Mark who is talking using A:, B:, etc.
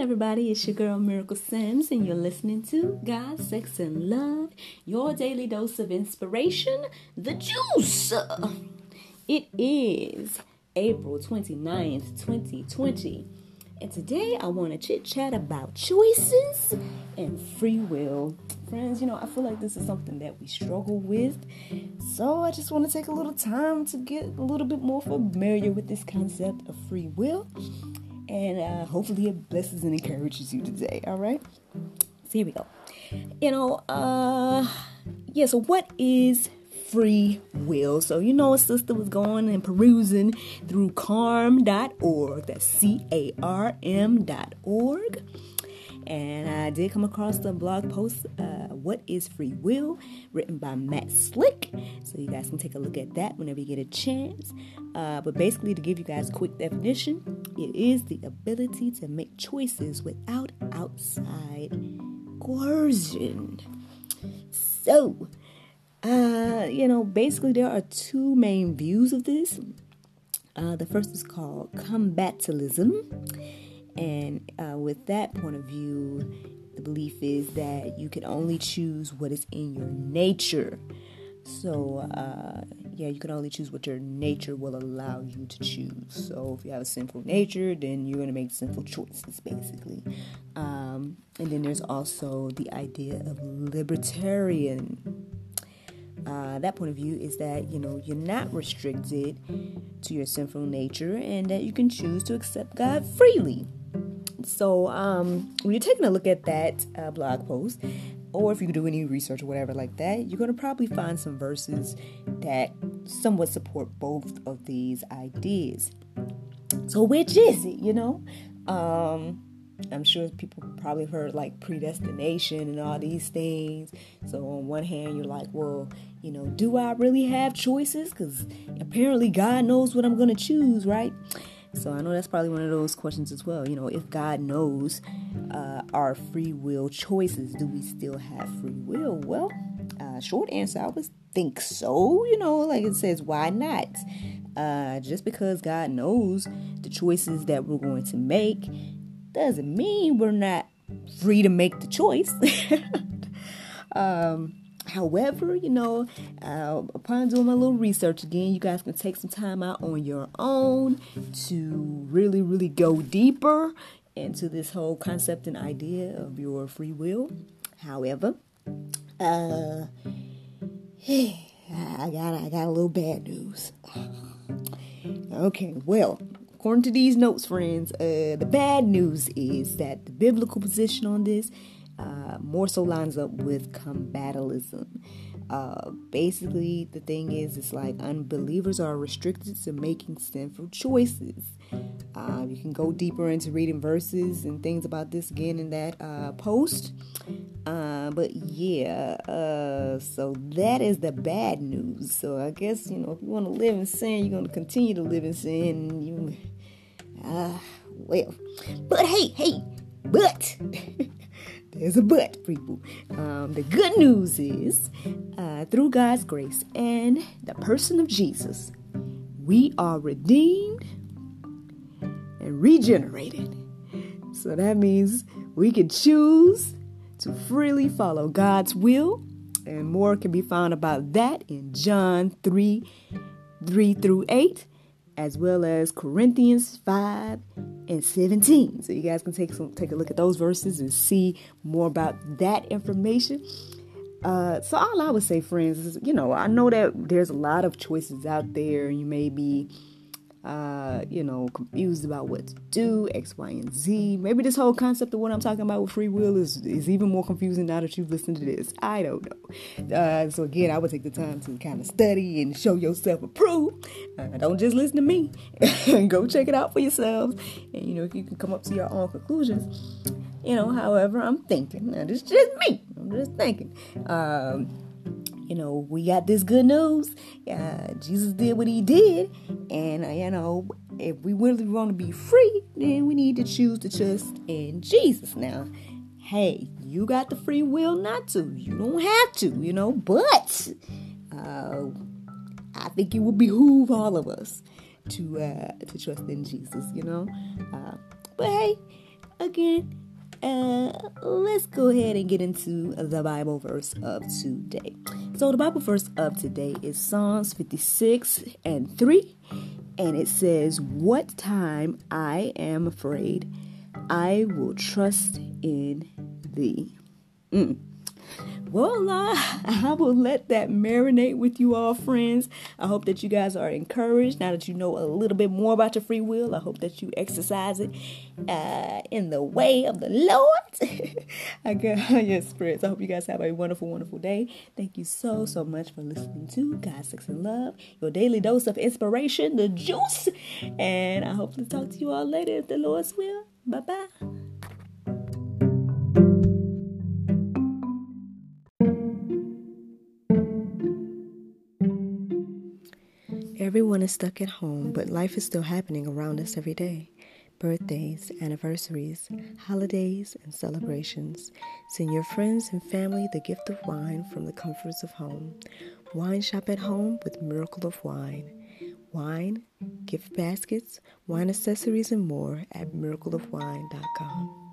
A: everybody? It's your girl Miracle Sims, and you're listening to God, Sex, and Love, your daily dose of inspiration, the juice. It is April 29th, 2020, and today I want to chit chat about choices and free will. Friends, you know, I feel like this is something that we struggle with, so I just want to take a little time to get a little bit more familiar with this concept of free will and uh, hopefully it blesses and encourages you today. All right, so here we go. You know, uh, yeah. So what is free will? So you know, a sister was going and perusing through carm.org. That's C A R M.org. And I did come across the blog post, uh, What is Free Will, written by Matt Slick. So you guys can take a look at that whenever you get a chance. Uh, but basically, to give you guys a quick definition, it is the ability to make choices without outside coercion. So, uh, you know, basically, there are two main views of this. Uh, the first is called compatibilism and uh, with that point of view, the belief is that you can only choose what is in your nature. So, uh, yeah, you can only choose what your nature will allow you to choose. So, if you have a sinful nature, then you're going to make sinful choices, basically. Um, and then there's also the idea of libertarian. Uh, that point of view is that you know you're not restricted to your sinful nature and that you can choose to accept God freely. So, um, when you're taking a look at that uh, blog post, or if you do any research or whatever like that, you're going to probably find some verses that somewhat support both of these ideas. So, which is it, you know? Um, I'm sure people probably heard like predestination and all these things. So, on one hand, you're like, well, you know, do I really have choices? Because apparently God knows what I'm going to choose, right? So I know that's probably one of those questions as well. You know, if God knows uh, our free will choices, do we still have free will? Well, uh, short answer, I would think so. You know, like it says, why not? Uh, just because God knows the choices that we're going to make doesn't mean we're not free to make the choice. um, However, you know, uh, upon doing my little research again, you guys can take some time out on your own to really, really go deeper into this whole concept and idea of your free will. However, uh, I got I got a little bad news. Okay, well, according to these notes, friends, uh, the bad news is that the biblical position on this uh, more so lines up with compatibilism. Uh, basically, the thing is, it's like unbelievers are restricted to making sinful choices. Uh, you can go deeper into reading verses and things about this again in that uh, post. Uh, but yeah, uh, so that is the bad news. So I guess you know if you want to live in sin, you're going to continue to live in sin. You, uh, well, but hey, hey, but. There's a but, people. Um, the good news is, uh, through God's grace and the person of Jesus, we are redeemed and regenerated. So that means we can choose to freely follow God's will, and more can be found about that in John 3 3 through 8 as well as Corinthians 5 and 17. So you guys can take some take a look at those verses and see more about that information. Uh, so all I would say, friends, is you know I know that there's a lot of choices out there. You may be uh, you know, confused about what to do, X, Y, and Z. Maybe this whole concept of what I'm talking about with free will is, is even more confusing now that you've listened to this. I don't know. Uh, so, again, I would take the time to kind of study and show yourself approved. Uh, don't just listen to me. Go check it out for yourselves. And, you know, if you can come up to your own conclusions. You know, however, I'm thinking. Now, this is just me. I'm just thinking. Um, you know, we got this good news. Uh, Jesus did what he did. And, uh, you know, if we really want to be free, then we need to choose to trust in Jesus. Now, hey, you got the free will not to. You don't have to, you know, but uh, I think it would behoove all of us to uh, to trust in Jesus, you know. Uh, but hey, again, uh, let's go ahead and get into the Bible verse of today. So, the Bible verse of today is Psalms 56 and 3, and it says, What time I am afraid, I will trust in thee. Mm. Uh, I will let that marinate with you all, friends. I hope that you guys are encouraged now that you know a little bit more about your free will. I hope that you exercise it uh, in the way of the Lord. I got yes, friends. I hope you guys have a wonderful, wonderful day. Thank you so, so much for listening to God, Sex, and Love, your daily dose of inspiration, the juice. And I hope to talk to you all later if the Lord's will. Bye bye. Is stuck at home, but life is still happening around us every day. Birthdays, anniversaries, holidays, and celebrations. Send your friends and family the gift of wine from the comforts of home. Wine shop at home with Miracle of Wine. Wine, gift baskets, wine accessories, and more at miracleofwine.com.